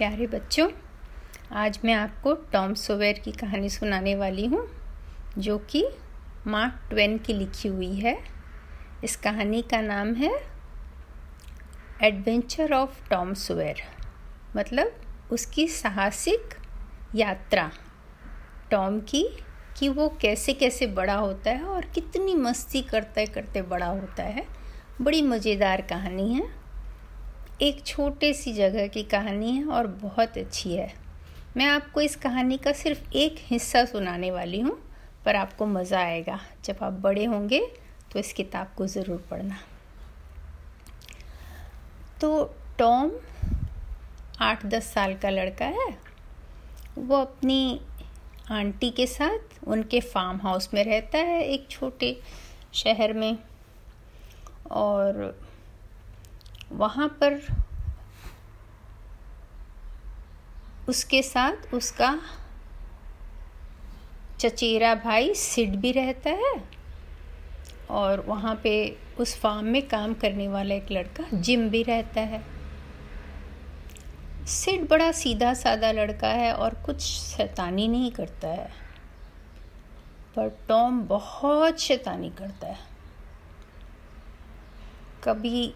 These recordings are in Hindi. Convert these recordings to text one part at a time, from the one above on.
प्यारे बच्चों, आज मैं आपको टॉम सोवेर की कहानी सुनाने वाली हूँ, जो कि मार्क ट्वेन की लिखी हुई है। इस कहानी का नाम है एडवेंचर ऑफ़ टॉम सोवेर मतलब उसकी साहसिक यात्रा। टॉम की, कि वो कैसे कैसे बड़ा होता है और कितनी मस्ती करते करते बड़ा होता है, बड़ी मज़ेदार कहानी है। एक छोटे सी जगह की कहानी है और बहुत अच्छी है। मैं आपको इस कहानी का सिर्फ़ एक हिस्सा सुनाने वाली हूँ, पर आपको मज़ा आएगा। जब आप बड़े होंगे तो इस किताब को ज़रूर पढ़ना। तो टॉम, आठ दस साल का लड़का है। वो अपनी आंटी के साथ उनके फार्म हाउस में रहता है, एक छोटे शहर में। और वहाँ पर उसके साथ उसका चचेरा भाई सिड भी रहता है और वहाँ पे उस फार्म में काम करने वाला एक लड़का जिम भी रहता है। सिड बड़ा सीधा साधा लड़का है और कुछ शैतानी नहीं करता है। पर टॉम बहुत शैतानी करता है। कभी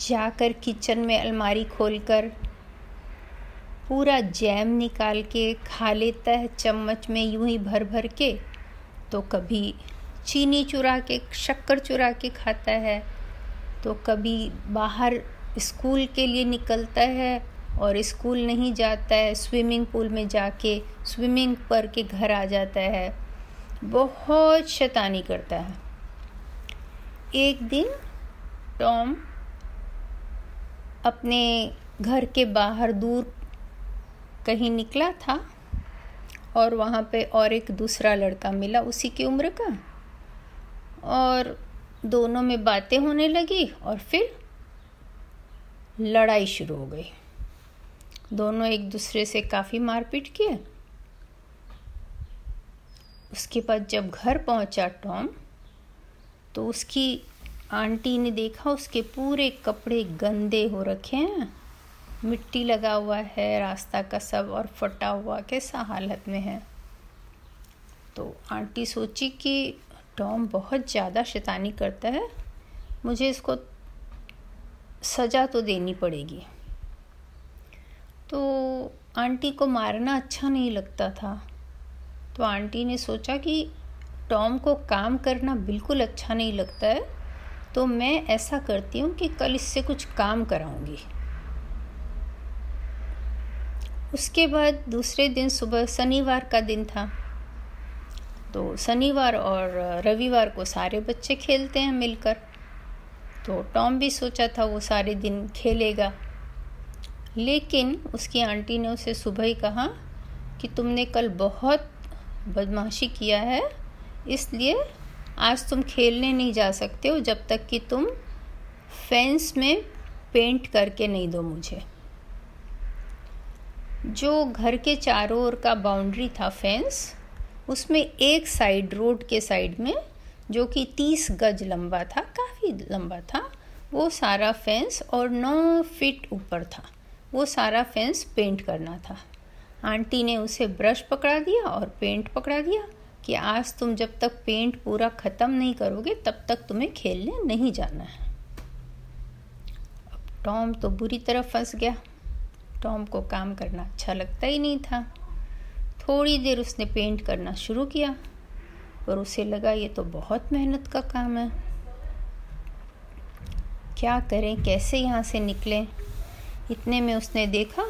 जाकर किचन में अलमारी खोलकर पूरा जैम निकाल के खा लेता है चम्मच में यूँ ही भर भर के तो कभी चीनी चुरा के, शक्कर चुरा के खाता है तो कभी बाहर स्कूल के लिए निकलता है और स्कूल नहीं जाता है, स्विमिंग पूल में जाके स्विमिंग पर के घर आ जाता है। बहुत शैतानी करता है। एक दिन टॉम अपने घर के बाहर दूर कहीं निकला था और वहाँ पे और एक दूसरा लड़का मिला उसी की उम्र का। और दोनों में बातें होने लगी और फिर लड़ाई शुरू हो गई। दोनों एक दूसरे से काफ़ी मारपीट किए। उसके बाद जब घर पहुँचा टॉम तो उसकी आंटी ने देखा उसके पूरे कपड़े गंदे हो रखे हैं। मिट्टी लगा हुआ है, रास्ता का सब, और फटा हुआ कैसा हालत में है। तो आंटी सोची कि टॉम बहुत ज़्यादा शैतानी करता है, मुझे इसको सज़ा तो देनी पड़ेगी। तो आंटी को मारना अच्छा नहीं लगता था। तो आंटी ने सोचा कि टॉम को काम करना बिल्कुल अच्छा नहीं लगता है। तो मैं ऐसा करती हूँ कि कल इससे कुछ काम कराऊँगी। उसके बाद दूसरे दिन सुबह शनिवार का दिन था। तो शनिवार और रविवार को सारे बच्चे खेलते हैं मिलकर। तो टॉम भी सोचा था वो सारे दिन खेलेगा। लेकिन उसकी आंटी ने उसे सुबह ही कहा कि तुमने कल बहुत बदमाशी किया है, इसलिए आज तुम खेलने नहीं जा सकते हो जब तक कि तुम फेंस में पेंट करके नहीं दो मुझे। जो घर के चारों ओर का बाउंड्री था फेंस उसमें एक साइड रोड के साइड में, जो कि तीस गज लंबा था, काफ़ी लंबा था, वो सारा फेंस और नौ फीट ऊपर था। वो सारा फेंस पेंट करना था। आंटी ने उसे ब्रश पकड़ा दिया और पेंट पकड़ा दिया। कि आज तुम जब तक पेंट पूरा ख़त्म नहीं करोगे, तब तक तुम्हें खेलने नहीं जाना है। अब टॉम तो बुरी तरह फंस गया। टॉम को काम करना अच्छा लगता ही नहीं था। थोड़ी देर उसने पेंट करना शुरू किया पर उसे लगा ये तो बहुत मेहनत का काम है। क्या करें, कैसे यहाँ से निकलें? इतने में उसने देखा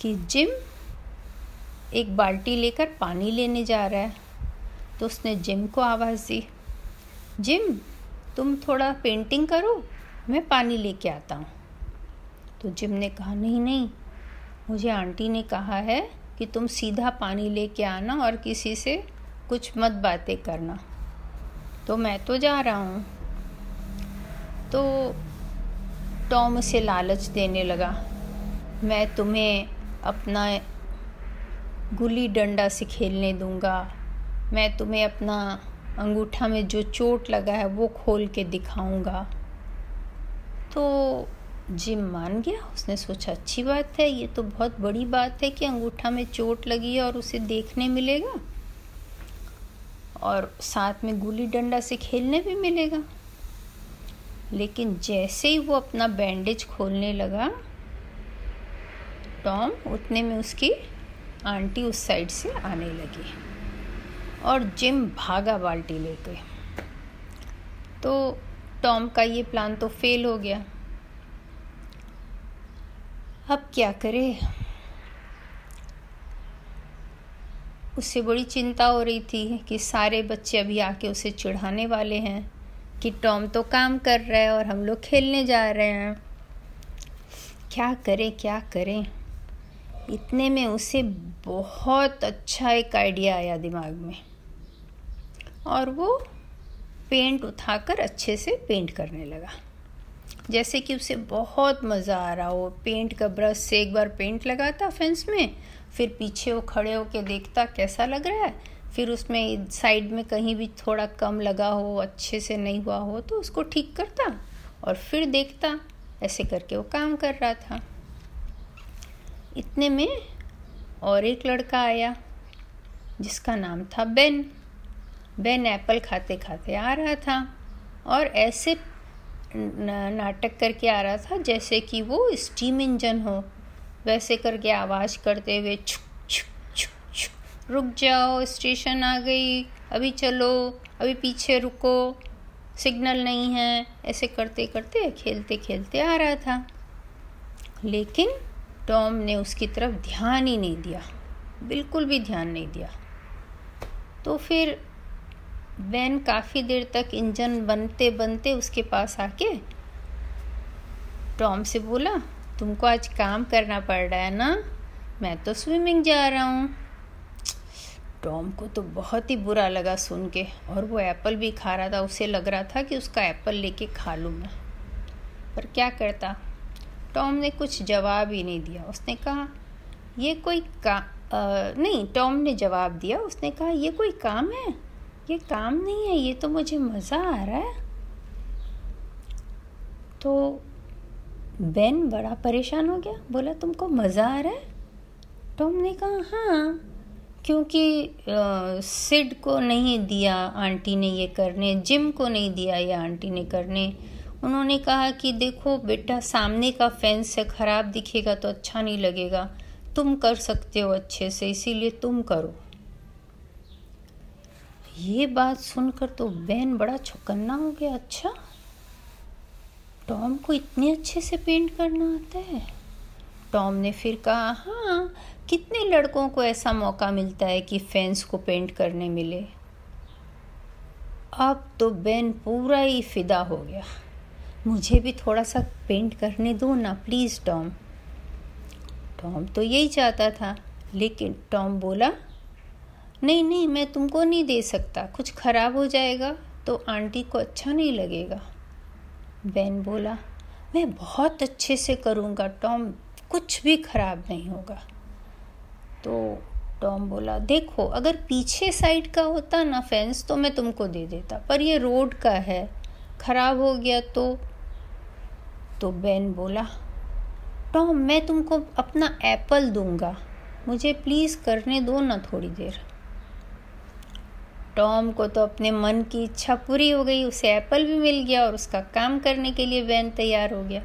कि जिम एक बाल्टी लेकर पानी लेने जा रहा है। तो उसने जिम को आवाज़ दी, जिम, तुम थोड़ा पेंटिंग करो, मैं पानी लेके आता हूँ। तो जिम ने कहा, नहीं नहीं, मुझे आंटी ने कहा है कि तुम सीधा पानी लेके आना और किसी से कुछ मत बातें करना। तो मैं तो जा रहा हूँ। तो टॉम उसे लालच देने लगा, मैं तुम्हें अपना गुल्ली डंडा से खेलने दूँगा। मैं तुम्हें अपना अंगूठा में जो चोट लगा है, वो खोल के दिखाऊँगा। तो जिम मान गया? उसने सोचा, अच्छी बात है, ये तो बहुत बड़ी बात है कि अंगूठा में चोट लगी है और उसे देखने मिलेगा। और साथ में गुल्ली डंडा से खेलने भी मिलेगा। लेकिन जैसे ही वो अपना बैंडेज खोलने लगा, टॉम, उतने में उसकी आंटी उस साइड से आने लगी और जिम भागा बाल्टी लेके। तो टॉम का ये प्लान तो फेल हो गया। अब क्या करे? उसे बड़ी चिंता हो रही थी कि सारे बच्चे अभी आके उसे चिढ़ाने वाले हैं कि टॉम तो काम कर रहा है और हम लोग खेलने जा रहे हैं। क्या करें क्या करें? इतने में उसे बहुत अच्छा एक आइडिया आया दिमाग में। और वो पेंट उठाकर अच्छे से पेंट करने लगा। जैसे कि उसे बहुत मज़ा आ रहा हो पेंट का ब्रश से एक बार पेंट लगाता फेंस में, फिर पीछे वो खड़े होके देखता कैसा लग रहा है, फिर उसमें साइड में कहीं भी थोड़ा कम लगा हो, अच्छे से नहीं हुआ हो तो उसको ठीक करता और फिर देखता, ऐसे करके वो काम कर रहा था। इतने में और एक लड़का आया, जिसका नाम था बेन। बेन एप्पल खाते खाते आ रहा था और ऐसे नाटक करके आ रहा था जैसे कि वो स्टीम इंजन हो। वैसे करके आवाज़ करते हुए छुक छुक छुक छुक, रुक जाओ स्टेशन आ गई। अभी चलो, अभी पीछे रुको सिग्नल नहीं है। ऐसे करते करते खेलते खेलते आ रहा था। लेकिन टॉम ने उसकी तरफ़ ध्यान ही नहीं दिया, बिल्कुल भी ध्यान नहीं दिया। तो फिर वैन काफ़ी देर तक इंजन बनते बनते उसके पास आके टॉम से बोला, तुमको आज काम करना पड़ रहा है ना? मैं तो स्विमिंग जा रहा हूँ। टॉम को तो बहुत ही बुरा लगा सुन के, और वो एप्पल भी खा रहा था, उसे लग रहा था कि उसका एप्पल लेके खा लूँ मैं। पर क्या करता? टॉम ने कुछ जवाब ही नहीं दिया। उसने कहा ये कोई का आ, नहीं टॉम ने जवाब दिया। उसने कहा ये कोई काम है? ये काम नहीं है ये तो मुझे मज़ा आ रहा है। तो बेन बड़ा परेशान हो गया। बोला तुमको मज़ा आ रहा है? टॉम ने कहा हाँ क्योंकि सिड को नहीं दिया आंटी ने ये करने जिम को नहीं दिया ये आंटी ने करने। उन्होंने कहा कि देखो, बेटा, सामने का फेंस है ख़राब दिखेगा तो अच्छा नहीं लगेगा। तुम कर सकते हो अच्छे से, इसीलिए तुम करो। ये बात सुनकर तो बहन बड़ा चौकन्ना हो गया। अच्छा टॉम को इतने अच्छे से पेंट करना आता है? टॉम ने फिर कहा हाँ कितने लड़कों को ऐसा मौका मिलता है कि फेंस को पेंट करने मिले? अब तो बेन पूरा ही फिदा हो गया। मुझे भी थोड़ा सा पेंट करने दो ना, प्लीज़ टॉम। टॉम तो यही चाहता था, लेकिन टॉम बोला, नहीं नहीं, मैं तुमको नहीं दे सकता, कुछ ख़राब हो जाएगा तो आंटी को अच्छा नहीं लगेगा। बेन बोला, मैं बहुत अच्छे से करूँगा टॉम, कुछ भी ख़राब नहीं होगा। तो टॉम बोला, देखो, अगर पीछे साइड का होता ना फेंस तो मैं तुमको दे देता, पर ये रोड का है, ख़राब हो गया तो तो बेन बोला, टॉम, मैं तुमको अपना एप्पल दूँगा। मुझे प्लीज़ करने दो ना थोड़ी देर। टॉम को तो अपने मन की इच्छा पूरी हो गई। उसे एप्पल भी मिल गया और उसका काम करने के लिए वैन तैयार हो गया।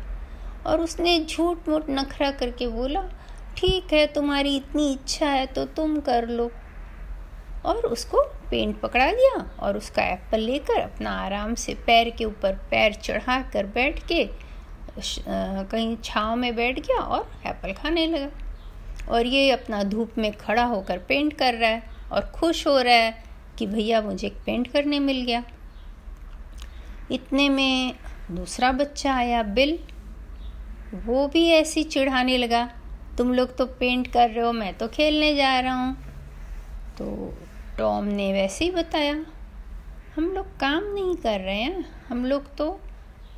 और उसने झूठ मूठ नखरा करके बोला, ठीक है, तुम्हारी इतनी इच्छा है तो तुम कर लो। और उसको पेंट पकड़ा दिया और उसका एप्पल लेकर अपना आराम से पैर के ऊपर पैर चढ़ा कर बैठ के कहीं छाँव में बैठ गया और एप्पल खाने लगा। और ये अपना धूप में खड़ा होकर पेंट कर रहा है और खुश हो रहा है कि भैया मुझे एक पेंट करने मिल गया। इतने में दूसरा बच्चा आया, बिल। वो भी ऐसी चिढ़ाने लगा, तुम लोग तो पेंट कर रहे हो, मैं तो खेलने जा रहा हूँ। तो टॉम ने वैसे ही बताया, हम लोग काम नहीं कर रहे हैं, हम लोग तो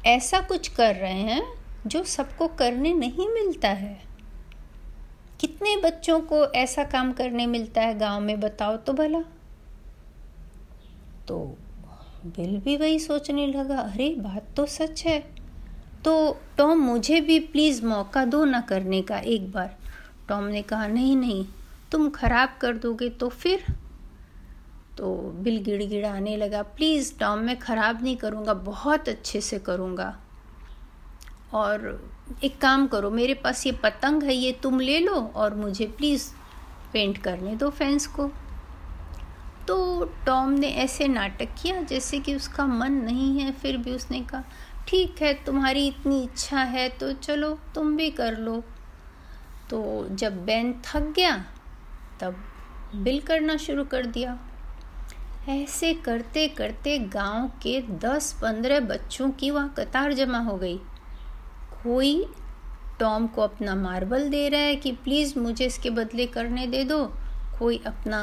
ऐसा कुछ कर रहे हैं जो सबको करने नहीं मिलता है। कितने बच्चों को ऐसा काम करने मिलता है? गाँव में बताओ तो भला। तो बिल भी वही सोचने लगा, अरे, बात तो सच है। तो टॉम, मुझे भी प्लीज़ मौका दो ना करने का एक बार। टॉम ने कहा, नहीं नहीं, तुम खराब कर दोगे तो फिर? तो बिल गिड़गिड़ाने लगा, प्लीज़ टॉम, मैं ख़राब नहीं करूँगा, बहुत अच्छे से करूँगा। और एक काम करो, मेरे पास ये पतंग है, ये तुम ले लो और मुझे प्लीज़ पेंट करने दो फैंस को। तो टॉम ने ऐसे नाटक किया जैसे कि उसका मन नहीं है, फिर भी उसने कहा, ठीक है, तुम्हारी इतनी इच्छा है तो चलो, तुम भी कर लो। तो जब बैन थक गया, तब बिल करना शुरू कर दिया। ऐसे करते करते गाँव के दस पंद्रह बच्चों की वहाँ कतार जमा हो गई। कोई टॉम को अपना मार्बल दे रहा है कि प्लीज़ मुझे इसके बदले करने दे दो। कोई अपना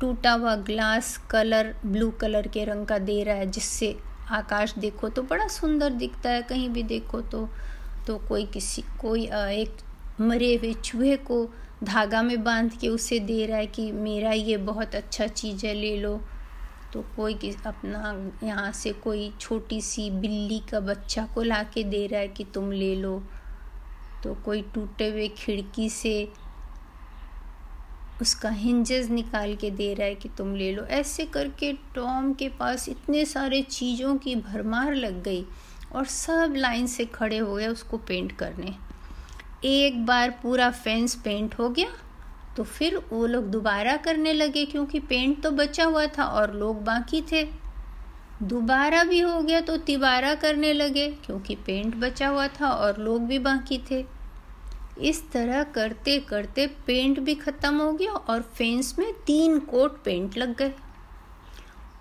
टूटा हुआ ग्लास कलर, ब्लू कलर के रंग का दे रहा है, जिससे आकाश देखो तो बड़ा सुंदर दिखता है, कहीं भी देखो तो तो कोई किसी, कोई एक मरे हुए चूहे को धागा में बाँध के उसे दे रहा है कि मेरा ये बहुत अच्छा चीज़ है, ले लो। तो कोई किस अपना यहाँ से कोई छोटी सी बिल्ली का बच्चा को ला के दे रहा है कि तुम ले लो। तो कोई टूटे हुए खिड़की से उसका हिंजेस निकाल के दे रहा है कि तुम ले लो। ऐसे करके टॉम के पास इतने सारे चीज़ों की भरमार लग गई और सब लाइन से खड़े हो गए उसको पेंट करने। एक बार पूरा फेंस पेंट हो गया तो फिर वो लोग दोबारा करने लगे क्योंकि पेंट तो बचा हुआ था और लोग बाकी थे। दोबारा भी हो गया तो तिबारा करने लगे क्योंकि पेंट बचा हुआ था और लोग भी बाकी थे। इस तरह करते करते पेंट भी ख़त्म हो गया और फेंस में तीन कोट पेंट लग गए।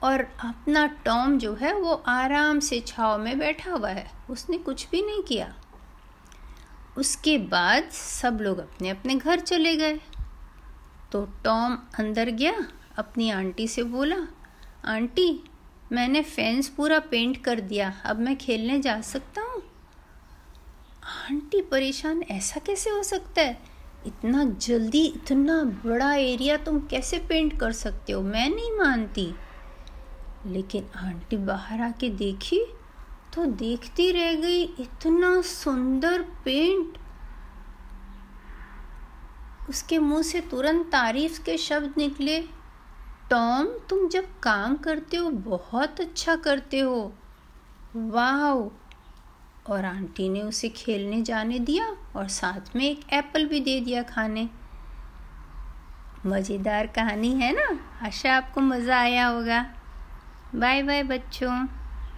और अपना टॉम जो है वो आराम से छाव में बैठा हुआ है। उसने कुछ भी नहीं किया। उसके बाद सब लोग अपने अपने घर चले गए। तो टॉम अंदर गया, अपनी आंटी से बोला, आंटी, मैंने फेंस पूरा पेंट कर दिया, अब मैं खेलने जा सकता हूँ? आंटी, परेशान ऐसा कैसे हो सकता है? इतना जल्दी इतना बड़ा एरिया तुम कैसे पेंट कर सकते हो? मैं नहीं मानती। लेकिन आंटी बाहर आके देखी तो देखती रह गई, इतना सुंदर पेंट उसके मुँह से तुरंत तारीफ़ के शब्द निकले, टॉम, तुम जब काम करते हो, बहुत अच्छा करते हो। वाह और आंटी ने उसे खेलने जाने दिया और साथ में एक एप्पल भी दे दिया खाने। मज़ेदार कहानी है ना? आशा, आपको मज़ा आया होगा। बाय बाय बच्चों।